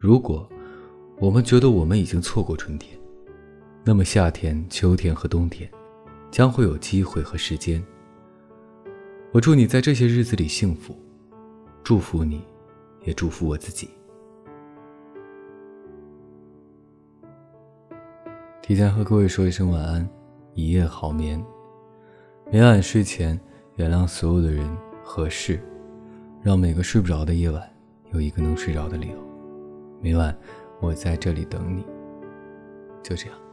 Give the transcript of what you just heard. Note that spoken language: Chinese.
如果我们觉得我们已经错过春天，那么夏天、秋天和冬天将会有机会和时间。我祝你在这些日子里幸福，祝福你，也祝福我自己。提前和各位说一声晚安，一夜好眠。每晚睡前，原谅所有的人和事，让每个睡不着的夜晚有一个能睡着的理由。每晚，我在这里等你。就这样。